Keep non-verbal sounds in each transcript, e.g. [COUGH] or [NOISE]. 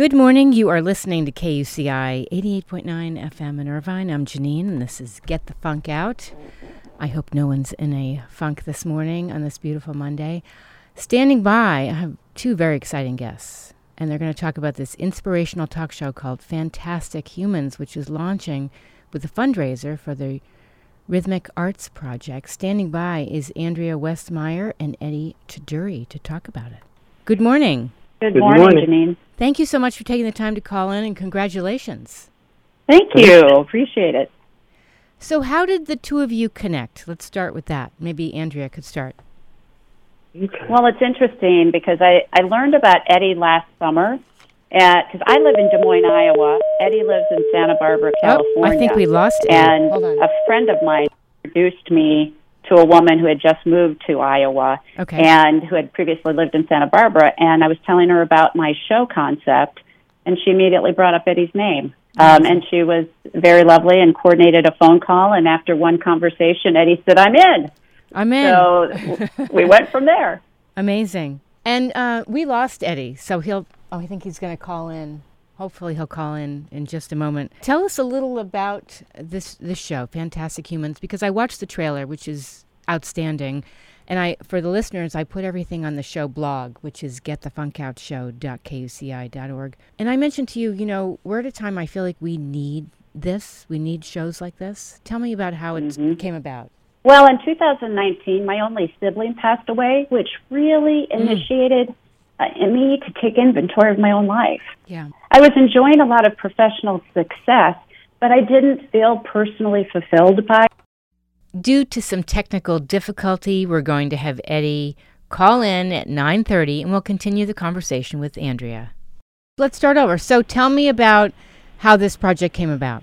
Good morning. You are listening to KUCI 88.9 FM in Irvine. I'm Janeane, and this is Get the Funk Out. I hope no one's in a funk this morning on this beautiful Monday. Standing by, I have two very exciting guests, and they're going to talk about this inspirational talk show called Fantastic Humans, which is launching with a fundraiser for the Rhythmic Arts Project. Standing by is Andrea Westmeyer and Eddie Tuduri to talk about it. Good morning. Good, Good morning, morning, Janeane. Thank you so much for taking the time to call in and congratulations. Thank you. Appreciate it. So, how did the two of you connect? Let's start with that. Maybe Andrea could start. Okay. Well, it's interesting because I, I learned about Eddie last summer because I live in Des Moines, Iowa. Eddie lives in Santa Barbara, California. Oh, I think we lost Eddie. And a friend of mine introduced me to a woman who had just moved to Iowa okay. and who had previously lived in Santa Barbara. And I was telling her about my show concept, and she immediately brought up Eddie's name. Um, and she was very lovely and coordinated a phone call. And after one conversation, Eddie said, I'm in. I'm in. So [LAUGHS] we went from there. Amazing. And uh, we lost Eddie, so he'll, oh, I think he's going to call in. Hopefully, he'll call in in just a moment. Tell us a little about this this show, Fantastic Humans, because I watched the trailer, which is outstanding. And I, for the listeners, I put everything on the show blog, which is getthefunkoutshow.kuci.org. And I mentioned to you, you know, we're at a time I feel like we need this. We need shows like this. Tell me about how it mm-hmm. came about. Well, in 2019, my only sibling passed away, which really mm. initiated uh, me to take inventory of my own life. Yeah. I was enjoying a lot of professional success, but I didn't feel personally fulfilled by it. Due to some technical difficulty, we're going to have Eddie call in at 9:30 and we'll continue the conversation with Andrea. Let's start over. So tell me about how this project came about.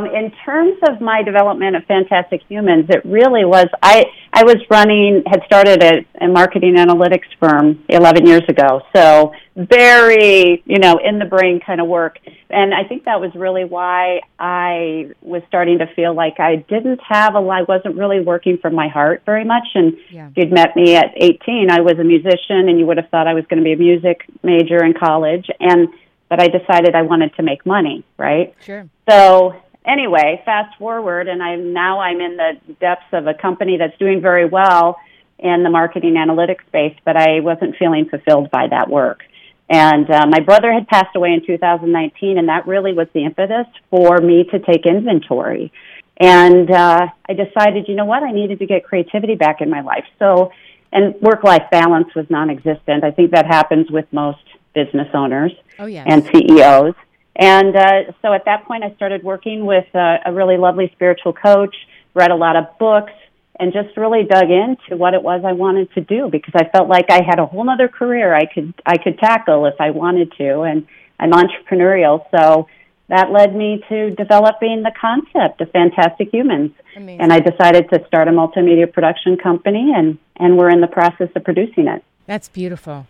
Um, in terms of my development of Fantastic Humans, it really was I I was running had started a, a marketing analytics firm 11 years ago. So very, you know, in the brain kind of work. And I think that was really why I was starting to feel like I didn't have a I wasn't really working from my heart very much and yeah. if you'd met me at 18, I was a musician and you would have thought I was going to be a music major in college and but I decided I wanted to make money, right? Sure. So anyway, fast forward, and I'm now I'm in the depths of a company that's doing very well in the marketing analytics space, but I wasn't feeling fulfilled by that work. And uh, my brother had passed away in 2019, and that really was the impetus for me to take inventory. And uh, I decided, you know what, I needed to get creativity back in my life. So, and work life balance was non existent. I think that happens with most business owners oh, yes. and CEOs. And uh, so at that point, I started working with uh, a really lovely spiritual coach, read a lot of books, and just really dug into what it was I wanted to do because I felt like I had a whole other career I could I could tackle if I wanted to, and I'm entrepreneurial, so that led me to developing the concept of Fantastic Humans. Amazing. And I decided to start a multimedia production company, and and we're in the process of producing it. That's beautiful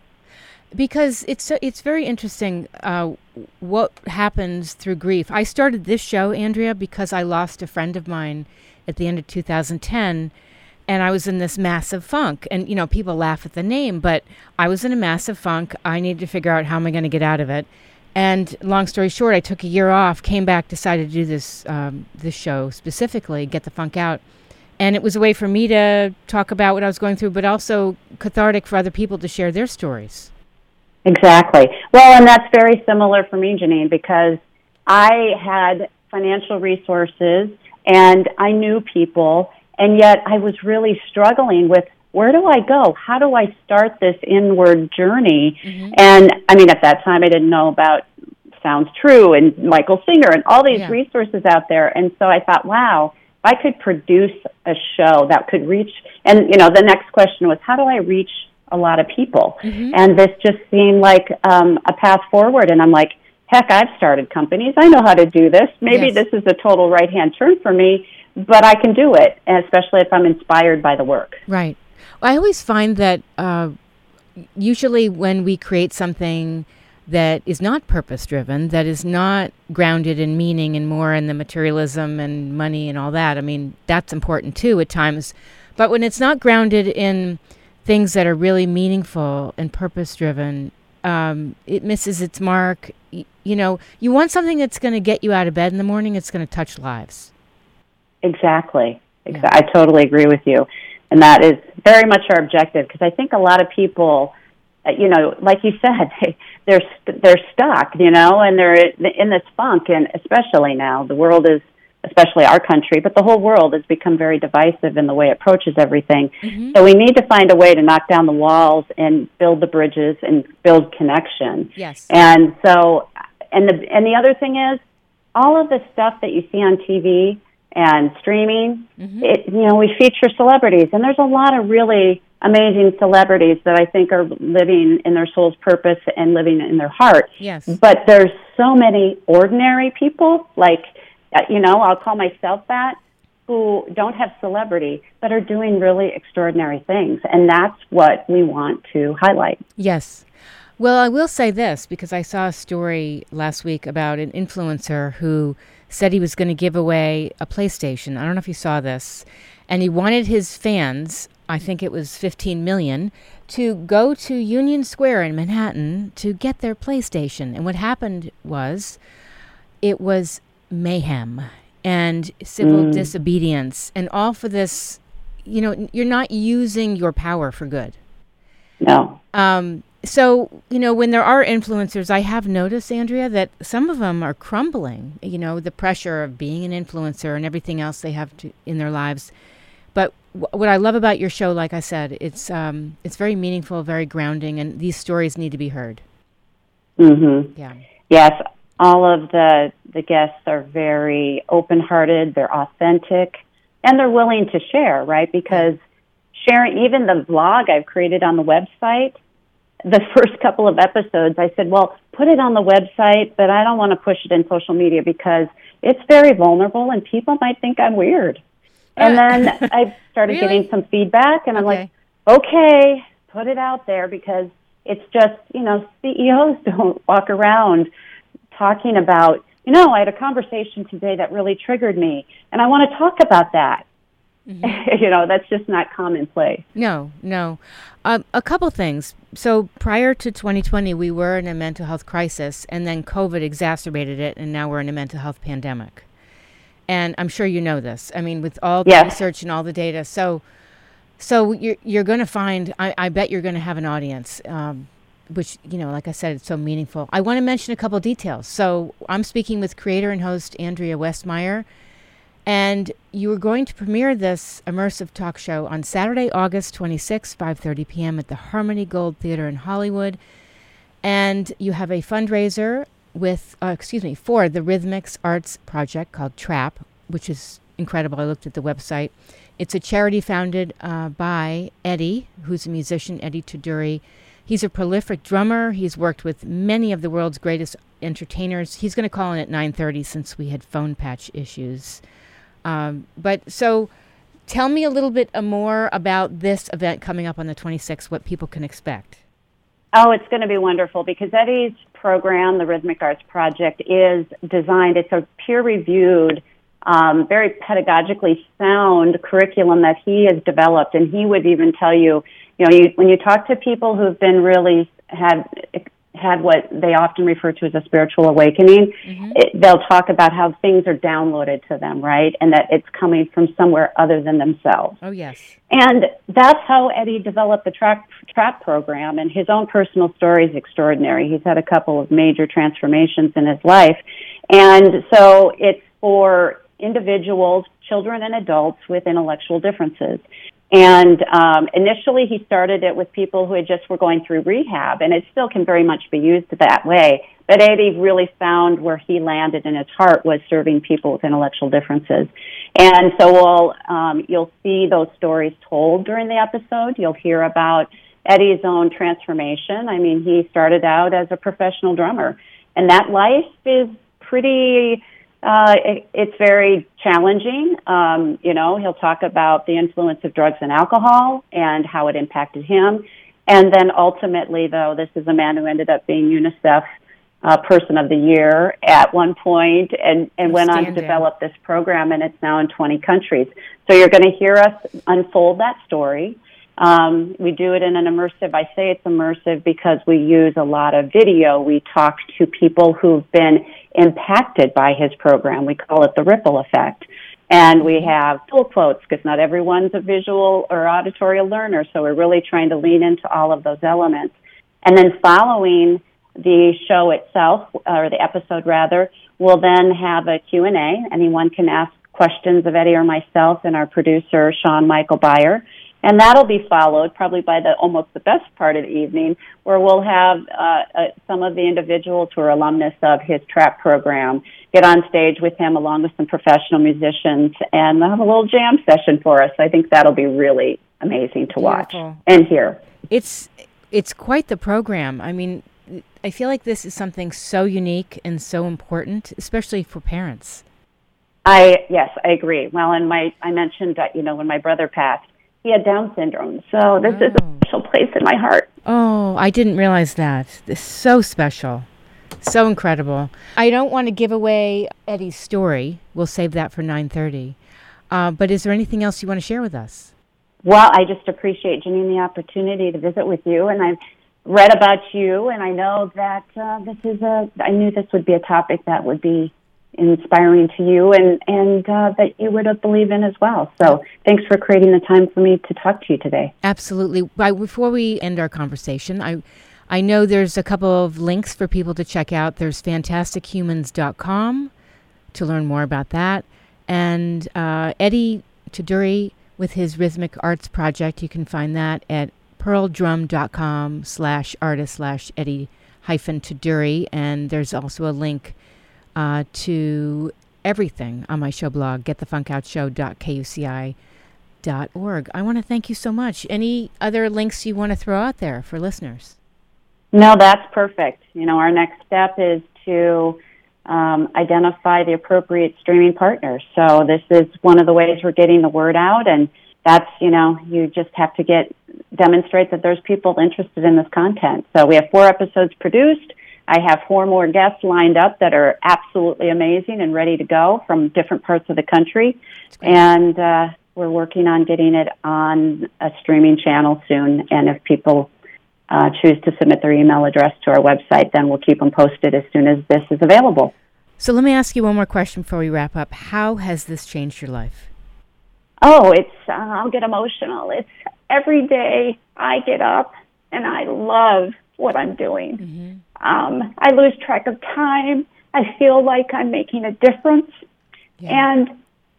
because it's it's very interesting uh, what happens through grief. I started this show, Andrea, because I lost a friend of mine at the end of 2010, and I was in this massive funk. And you know, people laugh at the name, but I was in a massive funk. I needed to figure out how am I going to get out of it. And long story short, I took a year off, came back, decided to do this um, this show specifically, get the funk out. And it was a way for me to talk about what I was going through, but also cathartic for other people to share their stories. Exactly. Well, and that's very similar for me, Janeane, because I had financial resources and I knew people, and yet I was really struggling with where do I go? How do I start this inward journey? Mm-hmm. And I mean, at that time, I didn't know about Sounds True and Michael Singer and all these yeah. resources out there. And so I thought, wow, if I could produce a show that could reach, and you know, the next question was, how do I reach a lot of people. Mm-hmm. And this just seemed like um, a path forward. And I'm like, heck, I've started companies. I know how to do this. Maybe yes. this is a total right hand turn for me, but I can do it, especially if I'm inspired by the work. Right. I always find that uh, usually when we create something that is not purpose driven, that is not grounded in meaning and more in the materialism and money and all that, I mean, that's important too at times. But when it's not grounded in things that are really meaningful and purpose driven, Um, it misses its mark. Y- you know, you want something that's going to get you out of bed in the morning. It's going to touch lives. Exactly. Exa- I totally agree with you, and that is very much our objective because I think a lot of people, uh, you know, like you said, [LAUGHS] they, they're st- they're stuck, you know, and they're in this funk, and especially now the world is especially our country, but the whole world has become very divisive in the way it approaches everything. Mm-hmm. So we need to find a way to knock down the walls and build the bridges and build connection. Yes. And so, and the and the other thing is, all of the stuff that you see on TV and streaming, mm-hmm. it you know we feature celebrities, and there's a lot of really amazing celebrities that I think are living in their soul's purpose and living in their heart. Yes. But there's so many ordinary people like Uh, you know, I'll call myself that, who don't have celebrity but are doing really extraordinary things. And that's what we want to highlight. Yes. Well, I will say this because I saw a story last week about an influencer who said he was going to give away a PlayStation. I don't know if you saw this. And he wanted his fans, I think it was 15 million, to go to Union Square in Manhattan to get their PlayStation. And what happened was it was mayhem and civil mm. disobedience and all for this you know you're not using your power for good. No. Um so you know when there are influencers i have noticed andrea that some of them are crumbling you know the pressure of being an influencer and everything else they have to in their lives. But w- what i love about your show like i said it's um it's very meaningful very grounding and these stories need to be heard. Mm-hmm. yeah. Yes all of the the guests are very open-hearted, they're authentic, and they're willing to share, right? Because sharing even the vlog I've created on the website, the [LAUGHS] first couple of episodes, I said, "Well, put it on the website, but I don't want to push it in social media because it's very vulnerable and people might think I'm weird." Uh. And then I started [LAUGHS] really? getting some feedback and I'm okay. like, "Okay, put it out there because it's just, you know, CEOs [LAUGHS] don't walk around talking about, you know, I had a conversation today that really triggered me, and I want to talk about that. Mm-hmm. [LAUGHS] you know, that's just not commonplace. No, no. Um, a couple things. So prior to 2020, we were in a mental health crisis, and then COVID exacerbated it, and now we're in a mental health pandemic. And I'm sure you know this. I mean, with all the yes. research and all the data. So, so you're you're going to find. I, I bet you're going to have an audience. Um, which you know like i said it's so meaningful. I want to mention a couple details. So i'm speaking with creator and host andrea westmeyer and you are going to premiere this immersive talk show on saturday august 26 5.30 p.m at the harmony gold theater in hollywood. And you have a fundraiser with uh, excuse me for the rhythmics arts project called trap which is incredible. I looked at the website. It's a charity founded uh, by eddie who's a musician eddie Tuduri He's a prolific drummer. He's worked with many of the world's greatest entertainers. He's going to call in at 9:30 since we had phone patch issues. Um, but so, tell me a little bit more about this event coming up on the 26th. What people can expect. Oh, it's going to be wonderful because Eddie's program, the Rhythmic Arts Project, is designed. It's a peer-reviewed, um, very pedagogically sound curriculum that he has developed, and he would even tell you you know, you, when you talk to people who've been really had had what they often refer to as a spiritual awakening, mm-hmm. it, they'll talk about how things are downloaded to them, right? And that it's coming from somewhere other than themselves. Oh, yes. And that's how Eddie developed the trap, trap program, and his own personal story is extraordinary. He's had a couple of major transformations in his life. And so it's for individuals, children, and adults with intellectual differences. And um, initially, he started it with people who had just were going through rehab, and it still can very much be used that way. But Eddie really found where he landed in his heart was serving people with intellectual differences. And so we'll, um, you'll see those stories told during the episode. You'll hear about Eddie's own transformation. I mean, he started out as a professional drummer, and that life is pretty uh, it, it's very challenging. Um, you know, he'll talk about the influence of drugs and alcohol and how it impacted him. And then ultimately, though, this is a man who ended up being UNICEF uh, Person of the Year at one point and, and went on to develop this program, and it's now in 20 countries. So you're going to hear us unfold that story. Um, we do it in an immersive. I say it's immersive because we use a lot of video. We talk to people who've been impacted by his program. We call it the ripple effect. And we have full quotes because not everyone's a visual or auditory learner. So we're really trying to lean into all of those elements. And then following the show itself, or the episode rather, we'll then have a Q&A. Anyone can ask questions of Eddie or myself and our producer, Sean Michael Byer. And that'll be followed probably by the almost the best part of the evening, where we'll have uh, uh, some of the individuals who are alumnus of his trap program get on stage with him along with some professional musicians and have a little jam session for us. I think that'll be really amazing to watch and hear. It's it's quite the program. I mean, I feel like this is something so unique and so important, especially for parents. I yes, I agree. Well, and my I mentioned that you know when my brother passed, he had Down syndrome. So this oh. is a special place in my heart. Oh, I didn't realize that. This is so special. So incredible. I don't want to give away Eddie's story. We'll save that for 9:30. Uh, but is there anything else you want to share with us? Well, I just appreciate Janeane the opportunity to visit with you, and I've read about you, and I know that uh, this is a. I knew this would be a topic that would be inspiring to you and and uh, that you would believe in as well. So thanks for creating the time for me to talk to you today. Absolutely. Before we end our conversation, I I know there's a couple of links for people to check out. There's fantastichumans.com to learn more about that, and uh, Eddie Tuduri with his rhythmic arts project. You can find that at pearldrum.com slash artist slash Eddie hyphen Tuduri, and there's also a link uh, to everything on my show blog, getthefunkoutshow.kuci.org. I want to thank you so much. Any other links you want to throw out there for listeners? No, that's perfect. You know, our next step is to um, identify the appropriate streaming partners. So this is one of the ways we're getting the word out, and that's you know you just have to get demonstrate that there's people interested in this content. So we have four episodes produced. I have four more guests lined up that are absolutely amazing and ready to go from different parts of the country. And uh, we're working on getting it on a streaming channel soon. And if people uh, choose to submit their email address to our website, then we'll keep them posted as soon as this is available. So let me ask you one more question before we wrap up. How has this changed your life? Oh, it's, uh, I'll get emotional. It's every day I get up and I love what I'm doing. Mm-hmm. Um, I lose track of time. I feel like I'm making a difference. Yeah. And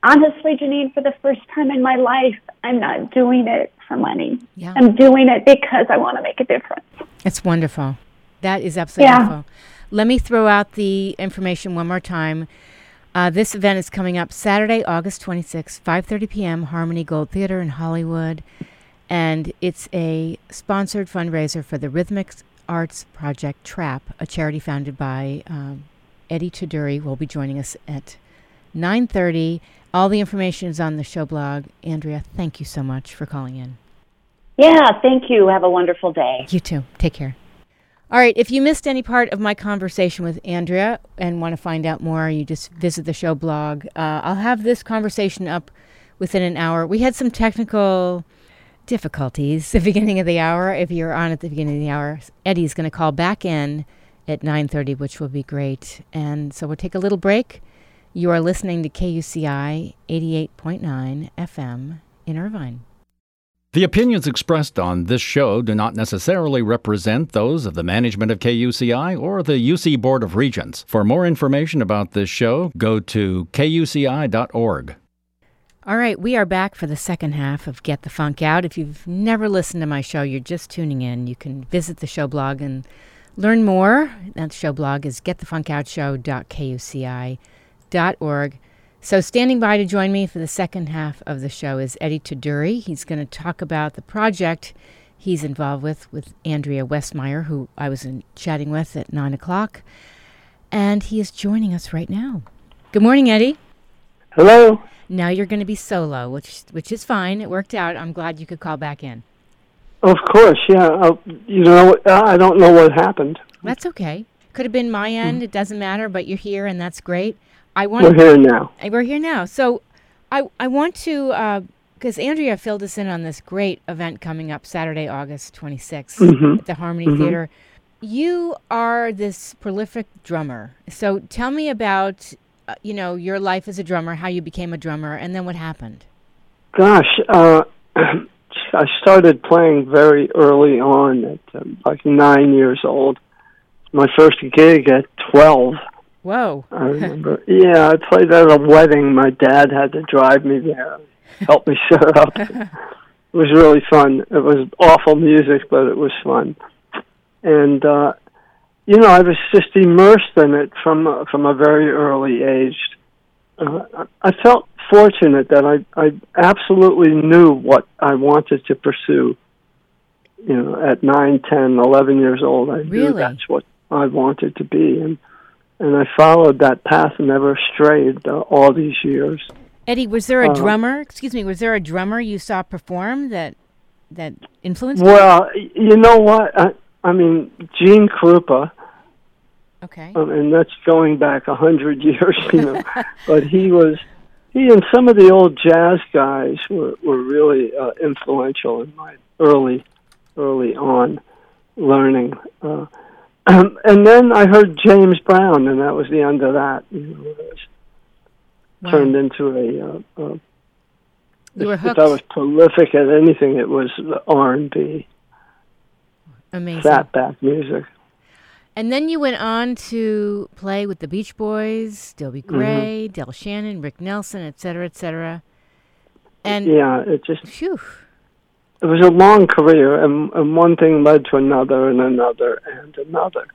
honestly, Janeane, for the first time in my life, I'm not doing it for money. Yeah. I'm doing it because I want to make a difference. It's wonderful. That is absolutely yeah. wonderful. Let me throw out the information one more time. Uh, this event is coming up Saturday, August 26th, 5:30 p.m. Harmony Gold Theater in Hollywood, and it's a sponsored fundraiser for the Rhythmic Arts Project TRAP, a charity founded by um, Eddie Tuduri, will be joining us at 9:30. All the information is on the show blog. Andrea, thank you so much for calling in. Yeah, thank you. Have a wonderful day. You too. Take care. All right, if you missed any part of my conversation with Andrea and want to find out more, you just visit the show blog. Uh, I'll have this conversation up within an hour. We had some technical difficulties the [LAUGHS] beginning of the hour. If you're on at the beginning of the hour, Eddie's going to call back in at 9:30, which will be great. And so we'll take a little break. You are listening to KUCI 88.9 FM in Irvine. The opinions expressed on this show do not necessarily represent those of the management of KUCI or the UC Board of Regents. For more information about this show, go to kuci.org. All right, we are back for the second half of Get the Funk Out. If you've never listened to my show, you're just tuning in, you can visit the show blog and learn more. That show blog is getthefunkoutshow.kuci.org. So, standing by to join me for the second half of the show is Eddie Tuduri. He's going to talk about the project he's involved with with Andrea Westmeyer, who I was in, chatting with at 9 o'clock. And he is joining us right now. Good morning, Eddie. Hello. Now you're going to be solo, which which is fine. It worked out. I'm glad you could call back in. Of course, yeah. Uh, you know, I don't know what happened. That's okay. Could have been my hmm. end. Mm. It doesn't matter. But you're here, and that's great. I want. We're here now. We're here now. So, I I want to uh, Because Andrea filled us in on this great event coming up Saturday, August 26th Mhm. at the Harmony Mhm. Theater. You are this prolific drummer. So tell me about, uh, you know, your life as a drummer, how you became a drummer, and then what happened. Gosh, uh, [CLEARS THROAT] I started playing very early on, at um, like nine years old. My first gig at twelve. Whoa. I [LAUGHS] remember. yeah, I played at a wedding. My dad had to drive me there, help me [LAUGHS] set up. [LAUGHS] it was really fun. It was awful music, but it was fun. And uh, you know, I was just immersed in it from uh, from a very early age. Uh, I felt fortunate that I I absolutely knew what I wanted to pursue. You know, at nine, ten, eleven years old, I knew that's what I wanted to be, and and I followed that path and never strayed uh, all these years. Eddie, was there a Uh, drummer? Excuse me, was there a drummer you saw perform that that influenced you? Well, you know what? I, I mean, Gene Krupa, Okay. um, and that's going back a hundred [LAUGHS] years, you know. [LAUGHS] but he was, he and some of the old jazz guys were were really uh, influential in my early, early on learning. Uh, [CLEARS THROAT] and then I heard James Brown, and that was the end of that. You know, it was Wow. turned into a. Uh, uh, You were if. I was prolific at anything, it was the R and B, Amazing. fat back music. And then you went on to play with the Beach Boys, Dobie Mm-hmm. Gray, Del Shannon, Rick Nelson, et cetera, et cetera. And Yeah, it just phew, it was a long career, and, and one thing led to another and another and another.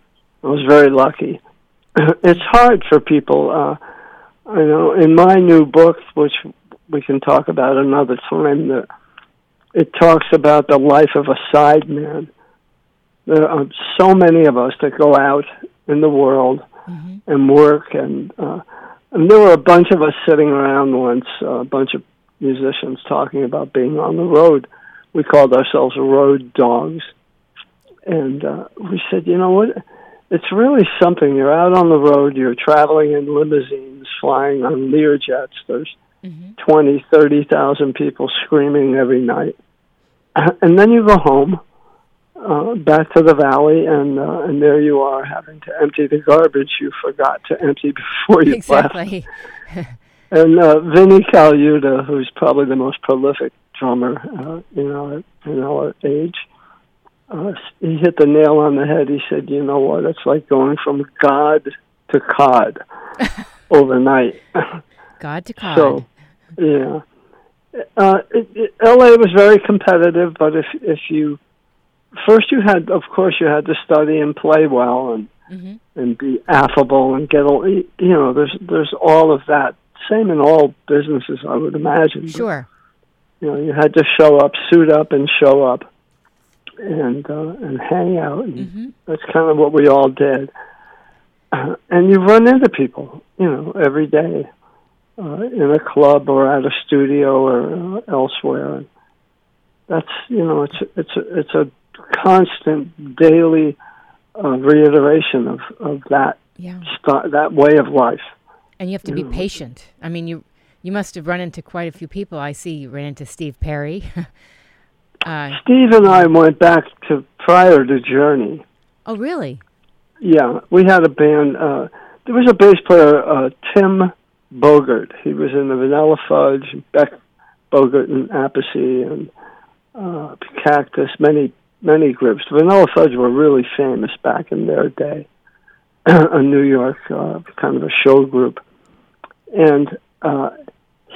I was very lucky. [LAUGHS] it's hard for people. Uh, I know in my new book, which we can talk about another time, that it talks about the life of a side man. There are so many of us that go out in the world Mhm. and work, and uh, and there were a bunch of us sitting around once, uh, a bunch of musicians talking about being on the road. We called ourselves road dogs, and uh, we said, you know what? It's really something. You're out on the road. You're traveling in limousines, flying on Learjets. There's Mhm. twenty, thirty thousand people screaming every night, [LAUGHS] and then you go home, uh, back to the valley, and uh, and there you are having to empty the garbage you forgot to empty before you left. exactly. [LAUGHS] And uh, Vinnie Colaiuta, who's probably the most prolific drummer, uh, you know, at, in our age, uh, he hit the nail on the head. He said, "You know what? It's like going from God to cod [LAUGHS] overnight." [LAUGHS] God to cod. So, yeah. Uh, it, it, LA was very competitive, but if if you first you had, of course, you had to study and play well and Mhm. and be affable and get a you know there's there's all of that. Same in all businesses, I would imagine. but, Sure. you know, you had to show up, suit up, and show up, and uh, and hang out. And Mhm. That's kind of what we all did. Uh, [CLEARS THROAT] and you run into people, you know, every day uh, in a club or at a studio or uh, elsewhere. And that's you know, it's it's a, it's a constant daily uh, reiteration of of that Yeah. st- that way of life. And you have to be Yeah. patient. I mean, you you must have run into quite a few people. I see you ran into Steve Perry. [LAUGHS] uh, Steve and I went back to prior to Journey. oh, really? Yeah, we had a band. Uh, there was a bass player, uh, Tim Bogert. He was in the Vanilla Fudge, Beck Bogert and Appice, and uh, Cactus. Many many groups. Vanilla Fudge were really famous back in their day. [CLEARS THROAT] a New York uh, kind of a show group, and uh,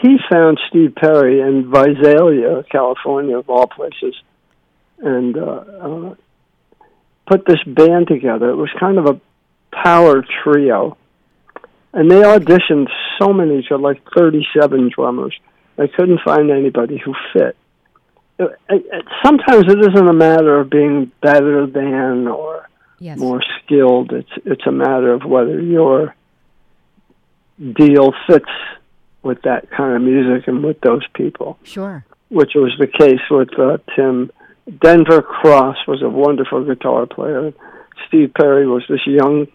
he found Steve Perry in Visalia, California, of all places, and uh, uh, put this band together. It was kind of a power trio. And they auditioned so many, to like 37 drummers. They couldn't find anybody who fit. It, it, sometimes it isn't a matter of being better than or Yes. more skilled. It's it's a matter of whether your deal fits with that kind of music and with those people Sure. which was the case with uh, Tim. Denver Cross was a wonderful guitar player. Steve Perry was this young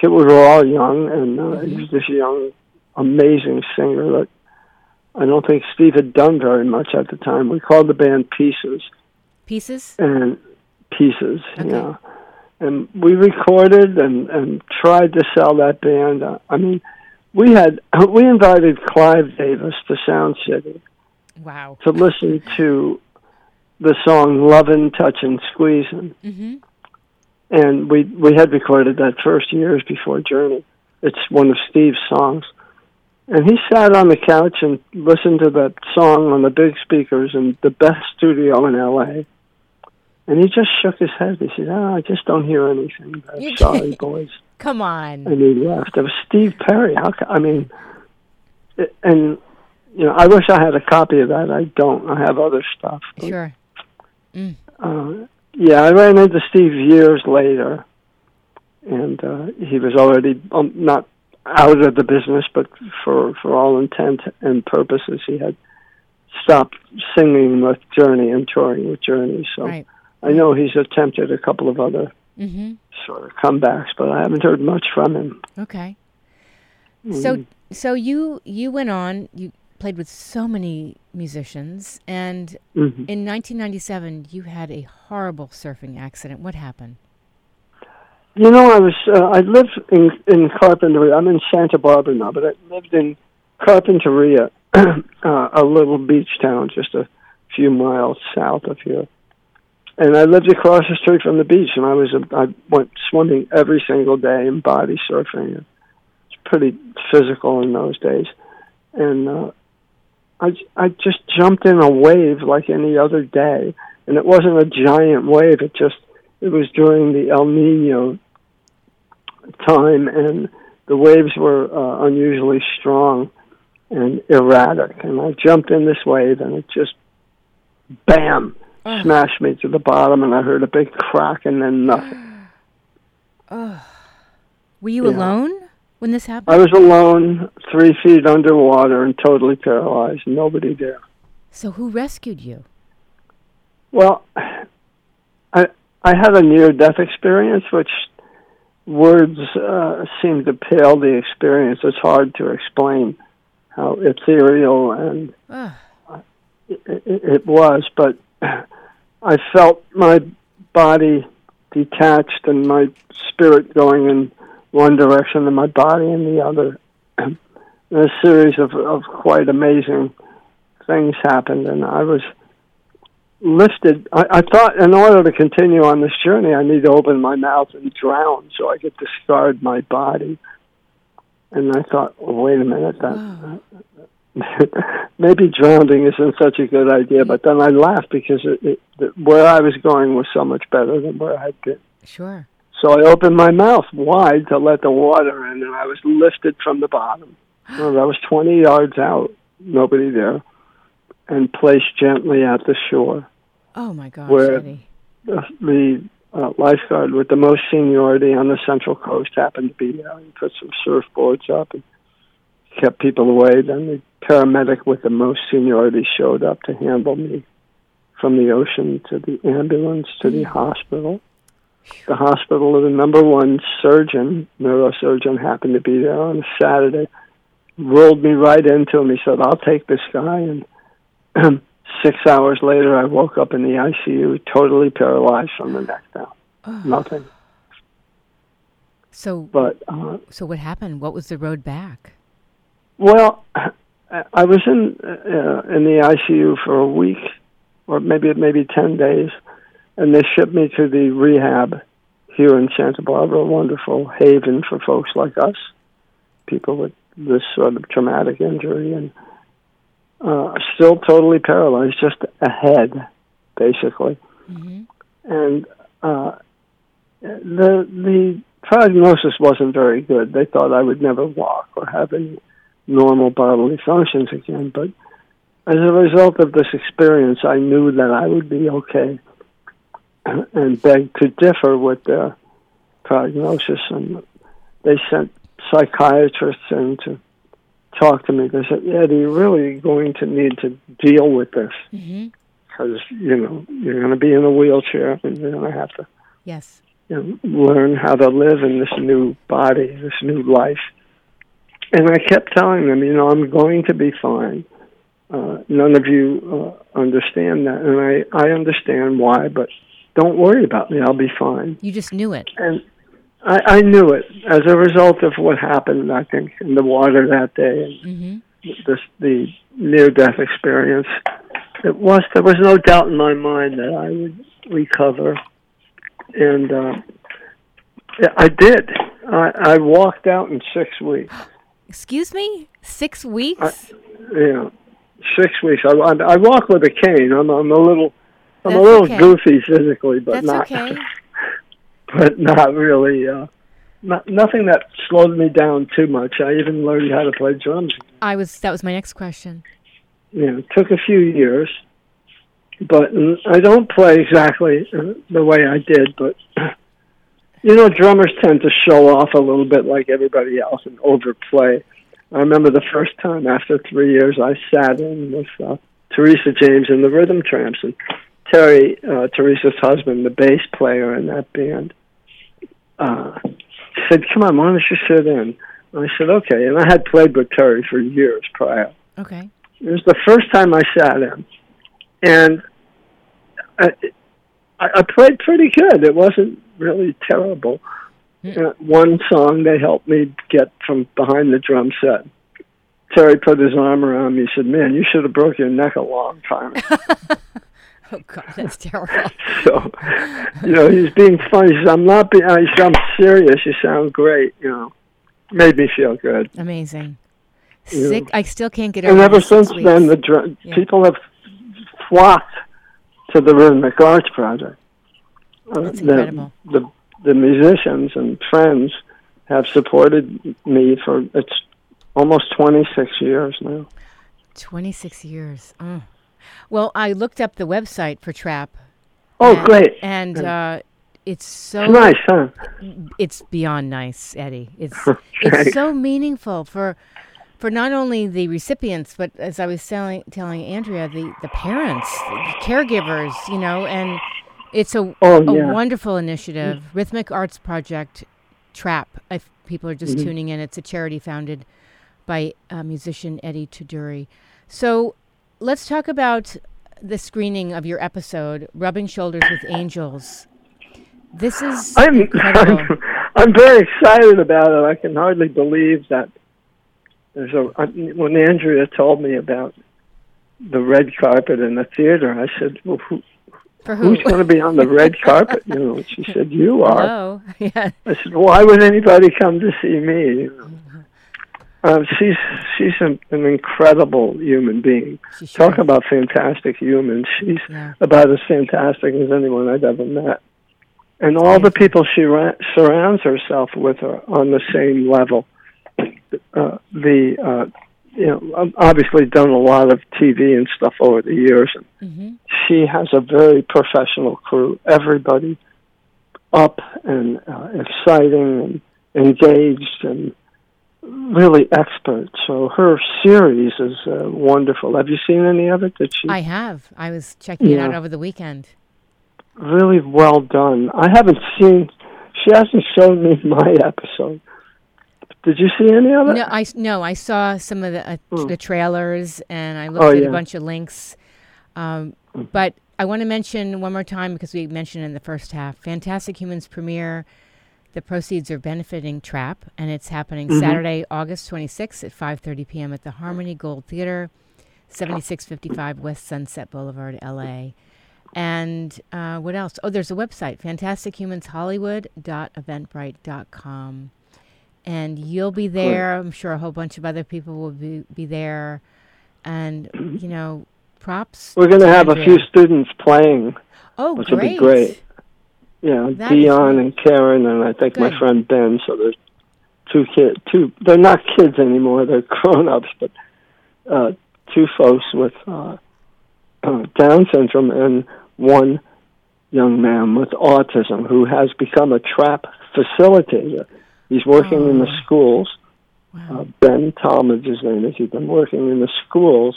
kid. We were all young, and uh, he was this young, amazing singer that I don't think Steve had done very much at the time. We called the band Pieces. Pieces? And Pieces, okay. yeah. And we recorded and, and tried to sell that band. Uh, I mean, we had [LAUGHS] we invited Clive Davis to Sound City. Wow. To listen to the song "Lovin', Touchin', Squeezin'," mm-hmm. and we we had recorded that first years before Journey. It's one of Steve's songs, and he sat on the couch and listened to that song on the big speakers in the best studio in L.A. And he just shook his head. He said, "Oh, I just don't hear anything. [LAUGHS] I'm sorry, boys." Come on. And he left. It was Steve Perry. How? I mean, it, and you know, I wish I had a copy of that. I don't. I have other stuff. But, sure. Mm. Uh, yeah, I ran into Steve years later, and uh, he was already um, not out of the business, but for for all intent and purposes, he had stopped singing with Journey and touring with Journey. So right. I know he's attempted a couple of other mm-hmm. sort of comebacks, but I haven't heard much from him. Okay. Mm. So so you you went on you played with so many musicians, and mm-hmm. in 1997 you had a horrible surfing accident. What happened? You know, I was uh, I lived in in Carpinteria. I'm in Santa Barbara now, but I lived in Carpinteria, [CLEARS THROAT] uh, a little beach town just a few miles south of here. And I lived across the street from the beach, and I was a, I went swimming every single day and body surfing. It's pretty physical in those days, and uh, I I just jumped in a wave like any other day, and it wasn't a giant wave. It just it was during the El Nino time, and the waves were uh, unusually strong and erratic. And I jumped in this wave, and it just bam oh. smashed me to the bottom, and I heard a big crack, and then nothing. [SIGHS] oh, were you yeah. alone? when this happened? I was alone, three feet underwater, and totally paralyzed. Nobody there. So who rescued you? Well, [SIGHS] I I had a near death experience, which words uh, seem to pale the experience. It's hard to explain how ethereal and uh. it, it, was, but I felt my body detached and my spirit going in one direction and my body in the other. And [CLEARS THROAT] a series of, of quite amazing things happened, and I was lifted. I, I thought in order to continue on this journey, I need to open my mouth and drown so I could discard my body. And I thought, well, wait a minute, that. [LAUGHS] maybe drowning isn't such a good idea, but then I laughed because it, it, where I was going was so much better than where I'd been. Sure. So I opened my mouth wide to let the water in, and I was lifted from the bottom. [GASPS] well, that was 20 yards out, nobody there, and placed gently at the shore. Oh, my gosh, where Eddie. The, the uh, lifeguard with the most seniority on the Central Coast happened to be there. He put some surfboards up and kept people away. Then the paramedic with the most seniority showed up to handle me from the ocean to the ambulance to the hospital the hospital, of the number one surgeon, neurosurgeon, happened to be there on a Saturday. Rolled me right into him. He said, "I'll take this guy." And [CLEARS THROAT] six hours later, I woke up in the ICU, totally paralyzed from the neck down. Oh. Nothing. So, but uh, so what happened? What was the road back? Well, I was in uh, in the ICU for a week, or maybe maybe ten days and they shipped me to the rehab here in Santa Barbara, a wonderful haven for folks like us, people with this sort of traumatic injury, and uh, still totally paralyzed, just a head, basically. Mm-hmm. And uh, the the prognosis wasn't very good. They thought I would never walk or have any normal bodily functions again, but as a result of this experience, I knew that I would be okay [CLEARS THROAT] and begged to differ with their prognosis. And they sent psychiatrists in to talk to me. They said, Eddie, you're really going to need to deal with this because, mm-hmm. you know, you're going to be in a wheelchair and you're going to have to yes. you know, learn how to live in this new body, this new life. And I kept telling them, you know, I'm going to be fine. uh, none of you uh, understand that, and I I understand why, but don't worry about me. I'll be fine. You just knew it. And I, I knew it as a result of what happened. I think in the water that day and Mm-hmm. this the near death experience. It was there was no doubt in my mind that I would recover, and uh, yeah, I did. I, I walked out in six weeks. [GASPS] Excuse me? Six weeks? Yeah, six weeks. I, I, I walk with a cane. I'm I'm a little I'm That's a little okay. goofy physically, but That's not okay. [LAUGHS] but not really. Uh, not, nothing that slowed me down too much. I even learned how to play drums. I was. That was my next question. You know, it took a few years, but I don't play exactly uh, the way I did. But you know, drummers tend to show off a little bit like everybody else and overplay. I remember the first time after three years, I sat in with uh, Teresa James and the Rhythm Tramps, and Terry, uh, Teresa's husband, the bass player in that band, uh, said, "Come on, why don't you sit in?" And I said, "Okay." And I had played with Terry for years prior. Okay. It was the first time I sat in, and I, I, I played pretty good. It wasn't really terrible. Uh, one song they helped me get from behind the drum set. Terry put his arm around me. He said, "Man, you should have broke your neck a long time." [LAUGHS] ago." [LAUGHS] Oh God, that's terrible. [LAUGHS] so, you know, he's being funny. He says, "I'm not being. I said, I'm serious. You sound great." You know, made me feel good. Amazing. Yeah. Sick. I still can't get over. And ever since then, the dr- Yeah. people have flocked to the Rhythmic Arts Project. Uh, That's the, incredible. The, the musicians and friends have supported me for it's almost 26 years now. 26 years. Oh. Well, I looked up the website for Trap. Oh, and, great! And uh, it's so It's nice, huh? it's beyond nice, Eddie. It's [LAUGHS] Okay. it's so meaningful for for not only the recipients, but as I was telling telling Andrea, the the parents, the caregivers, you know, and it's a Oh, a yeah. wonderful initiative. Rhythmic Arts Project Trap. If people are just Mm-hmm. tuning in, it's a charity founded by uh, musician Eddie Tuduri. So let's talk about the screening of your episode, Rubbing Shoulders with Angels. This is I'm, [LAUGHS] incredible. I'm I'm very excited about it. I can hardly believe that there's a when Andrea told me about the red carpet in the theater. I said, "Well, who, For who? who's going to be on the red [LAUGHS] carpet?" You know, she said, "You are." Hello. [LAUGHS] Oh, yeah. I said, "Why would anybody come to see me?" You know? Um, she's she's an, an incredible human being. Sure Talk about fantastic humans. She's Yeah. about as fantastic as anyone I've ever met. And all the people she ra- surrounds herself with are on the same level. Uh, the uh, you know, obviously done a lot of TV and stuff over the years, and hmm she has a very professional crew. Everybody up and uh, exciting and engaged and really expert. So her series is uh, wonderful. Have you seen any of it? Did she I have. I was checking it out over the weekend. really well done? I haven't seen. She hasn't shown me [LAUGHS] my episode. Did you see any of it? No, I no, I saw some of the uh, Hmm. the trailers and I looked Oh, at a bunch of links. Um, but I want to mention one more time because we mentioned in the first half, Fantastic Humans premiere. The proceeds are benefiting Trap, and it's happening Mm-hmm. Saturday, August 26th at 5:30 p.m. at the Harmony Gold Theater, 7655 West Sunset Boulevard, L.A. And uh, what else? Oh, there's a website, fantastichumanshollywood.eventbrite.com. And you'll be there. I'm sure a whole bunch of other people will be, be there. And, you know, props. We're going to have a few students playing. Oh, which will be great. Yeah, That Dion and Karen, and I think my friend Ben. So there's two kids. Two. They're not kids anymore. They're [LAUGHS] grown-ups, but uh, two folks with uh, uh, Down syndrome and one young man with autism who has become a trap facilitator. He's working in the Oh. schools. Wow. Uh, ben Talmadge, his name is. He's been working in the schools,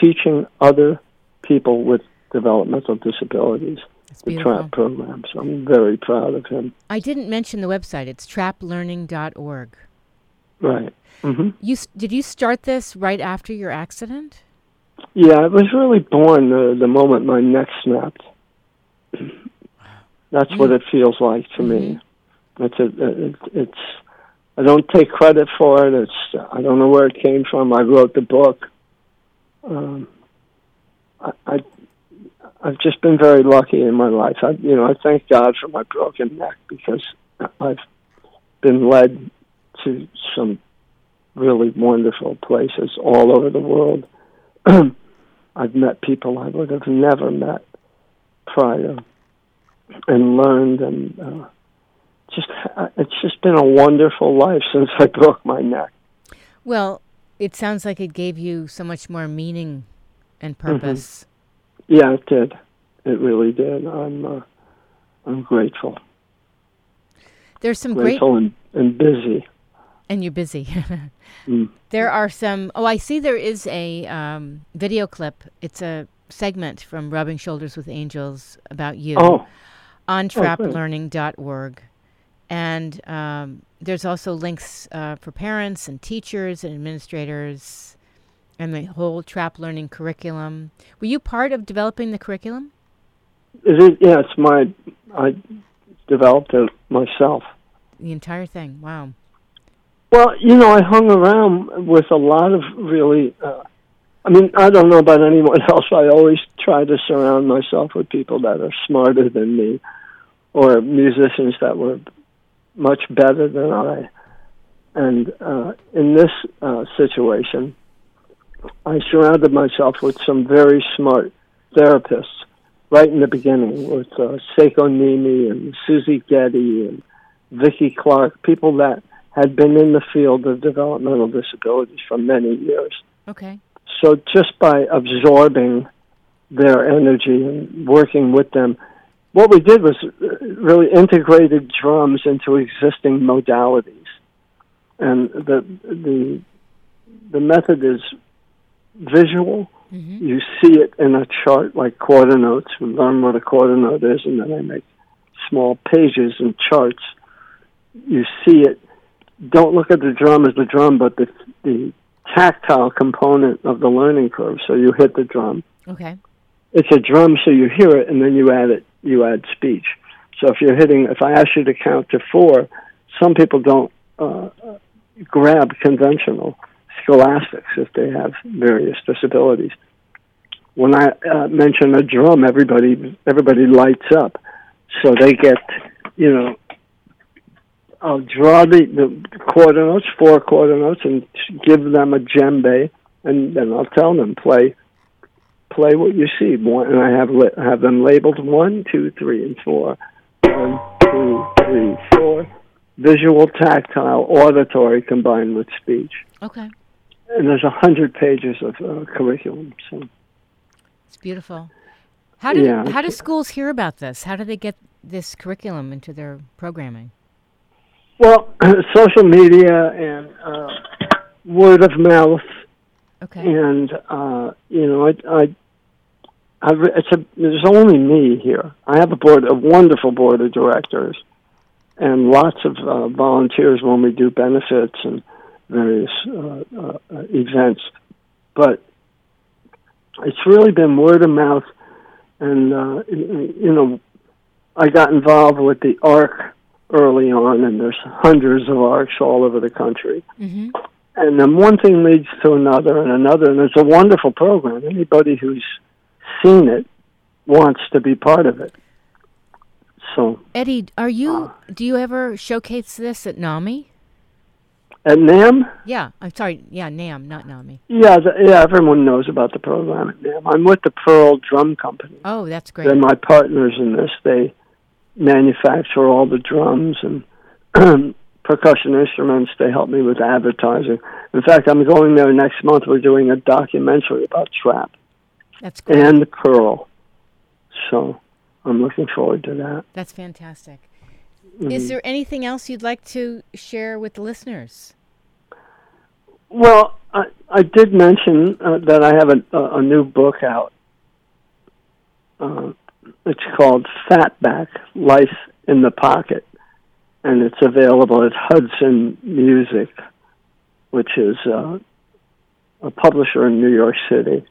teaching other people with developmental disabilities It's the beautiful. trap program. So I'm very proud of him. I didn't mention the website. It's traplearning.org. Right. hmm You did you start this right after your accident? Yeah, I was really born the the moment my neck snapped. That's what it feels like to me. It's a, it, it's I don't take credit for it. It's I don't know where it came from. I wrote the book. Um, I, I I've just been very lucky in my life. I you know I thank God for my broken neck because I've been led to some really wonderful places all over the world. [CLEARS THROAT] I've met people I would have never met prior, and learned, and uh, just it's just been a wonderful life since I broke my neck. Well, it sounds like it gave you so much more meaning and purpose. Mm-hmm. Yeah, it did. It really did. I'm uh, I'm grateful. There's some grateful great and, and busy. And you're busy. [LAUGHS] mm. There are some. Oh, I see. There is a um, video clip. It's a segment from Rubbing Shoulders with Angels about you oh. on traplearning.org. And um, there's also links uh, for parents and teachers and administrators and the whole trap learning curriculum. Were you part of developing the curriculum? Is it? Yeah, it's my. I developed it myself. The entire thing. Wow. Well, you know, I hung around with a lot of really. Uh, I mean, I don't know about anyone [LAUGHS] else. I always try to surround myself with people that are smarter than me, or musicians that were much better than I. And uh, in this uh, situation, I surrounded myself with some very smart therapists right in the beginning, with uh, Seiko Nimi and Susie Getty and Vicki Clark, people that had been in the field of developmental disabilities for many years. Okay. So just by absorbing their energy and working with them, what we did was really integrated drums into existing modalities. And the the the method is visual. Mm-hmm. You see it in a chart like quarter notes. We learn what a quarter note is, and then I make small pages and charts. You see it don't look at the drum as the drum, but the the tactile component of the learning curve. So you hit the drum. Okay. It's a drum, so you hear it, and then you add it. You add speech. So if you're hitting, if I ask you to count to four, some people don't uh, grab conventional scholastics if they have various disabilities. When I uh, mention a drum, everybody everybody lights up, so they get you know I'll draw the, the quarter notes, four quarter notes, and give them a djembe, and then I'll tell them play, play what you see. One, and I have li- have them labeled one, two, three, and four. One, two, three, four. Visual, tactile, auditory combined with speech. Okay. And there's a hundred pages of uh, curriculum. So it's beautiful. How do yeah. how do schools hear about this? How do they get this curriculum into their programming? Well, [CLEARS THROAT] social media and uh, word of mouth. Okay. And uh, you know, I, I, I, it's a. There's only me here. I have a board, a wonderful board of directors, and lots of uh, volunteers when we do benefits and various uh, uh, events. But it's really been word of mouth, and uh, you know, I got involved with the ARC early on, and there's hundreds of arcs all over the country. Mm-hmm. And then one thing leads to another and another, and it's a wonderful program. Anybody who's seen it wants to be part of it. So, Eddie, are you? Uh, do you ever showcase this at NAMI? At NAMM? Yeah, I'm sorry. Yeah, NAMM, not NAMI. Yeah, the, yeah. Everyone knows about the program at NAMM. I'm with the Pearl Drum Company. Oh, that's great. They're my partners in this. They manufacture all the drums and [CLEARS THROAT] percussion instruments. They help me with advertising. In fact, I'm going there next month. We're doing a documentary about trap That's great. and Pearl. So I'm looking forward to that. That's fantastic. Mm-hmm. Is there anything else you'd like to share with the listeners? Well, I, I did mention uh, that I have a, a, a new book out. Uh, it's called Fatback Life in the Pocket, and it's available at Hudson Music, which is uh, a publisher in New York City.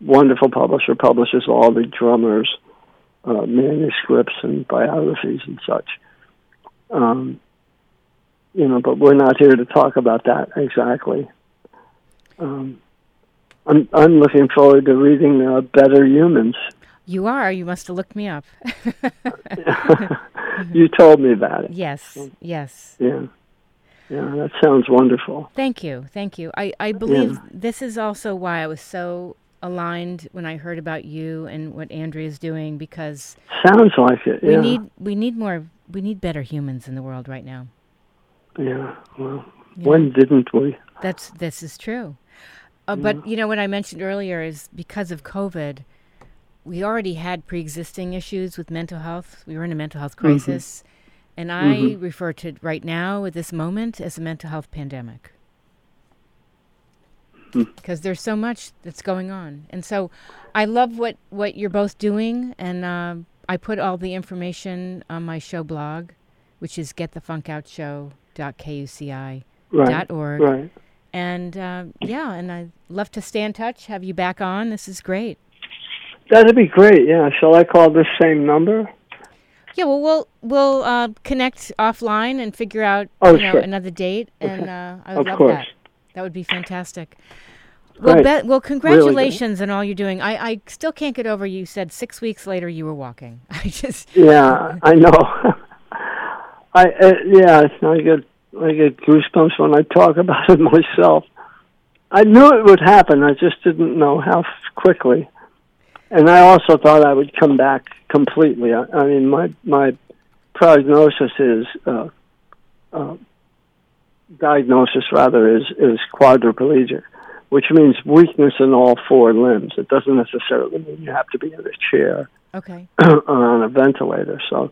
wonderful publisher publishes all the drummers' uh, manuscripts and biographies and such. Um, you know, but we're not here to talk about that exactly. Um, I'm I'm looking forward to reading uh, Better Humans. You are. You must have looked me up. [LAUGHS] you told me about it. Yes. Yes. Yeah. Yeah, that sounds wonderful. Thank you. Thank you. I, I believe yeah. this is also why I was so aligned when I heard about you and what Andrea is doing because sounds like it. Yeah. We need we need more we need better humans in the world right now. Yeah. Well, yeah. when didn't we? That's this is true. Uh, but you know what I mentioned earlier is because of COVID, we already had pre-existing issues with mental health. We were in a mental health mm-hmm. crisis. Mm-hmm. And I mm-hmm. refer to right now, at this moment, as a mental health pandemic. Because hmm. there's so much that's going on. And so I love what, what you're both doing. And uh, I put all the information on my show blog, which is getthefunkoutshow.kuci.org. Right. right. And uh, yeah, and I'd love to stay in touch, have you back on. This is great. That'd be great, yeah. Shall I call this same number? Yeah, well, we'll we'll uh, connect offline and figure out oh, you know, sure. another date, okay. and uh, I would of love course. that. That would be fantastic. Well, be- well, congratulations really on all you're doing. I, I still can't get over. You said six weeks later you were walking. [LAUGHS] I just yeah, I know. [LAUGHS] I uh, yeah, I get I get goosebumps when I talk about it [LAUGHS] myself. I knew it would happen. I just didn't know how quickly and I also thought I would come back completely. I, I mean, my my prognosis is uh, uh, diagnosis rather is is quadriplegic, which means weakness in all four limbs. It doesn't necessarily mean you have to be in a chair okay. or [CLEARS THROAT] on a ventilator. So,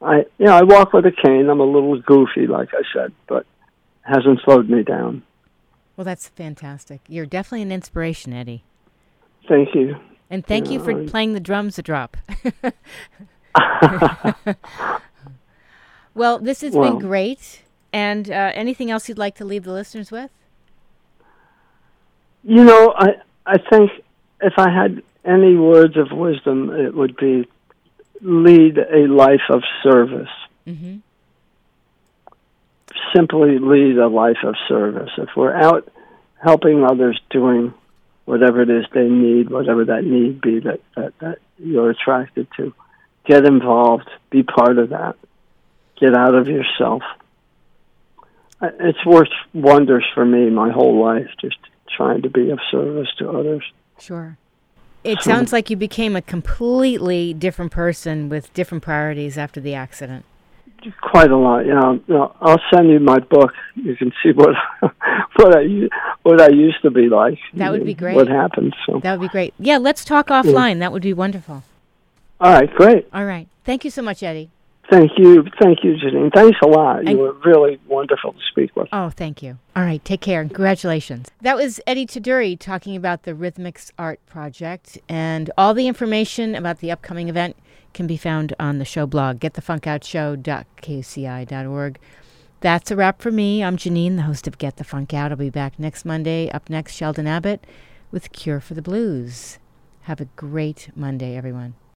I you know I walk with a cane. I'm a little goofy, like I said, but hasn't slowed me down. Well, that's fantastic. You're definitely an inspiration, Eddie. Thank you. And thank you for playing the drums a drop. [LAUGHS] [LAUGHS] well, this has well, been great. And uh, anything else you'd like to leave the listeners with? You know, I I think if I had any words of wisdom, it would be lead a life of service. Mm-hmm. Simply lead a life of service. If we're out helping others, doing whatever it is they need, whatever that need be that, that, that you're attracted to. Get involved, be part of that. Get out of yourself. It's worked wonders for me my whole life, just trying to be of service to others. Sure. It sounds like you became a completely different person with different priorities after the accident quite a lot. Yeah, you know, I'll send you my book. You can see what [LAUGHS] what I what I used to be like. That would be great. What happened? So that would be great. Yeah, let's talk offline. Yeah. That would be wonderful. All right, great. All right, thank you so much, Eddie. Thank you, thank you, Janeane. Thanks a lot. You were really wonderful to speak with. Oh, thank you. All right, take care and congratulations. That was Eddie Tuduri talking about the Rhythmic Arts Project and all the information about the upcoming event can be found on the show blog, getthefunkoutshow.kuci.org. That's a wrap for me. I'm Janeane, the host of Get the Funk Out. I'll be back next Monday. Up next, Sheldon Abbott with Cure for the Blues. Have a great Monday, everyone.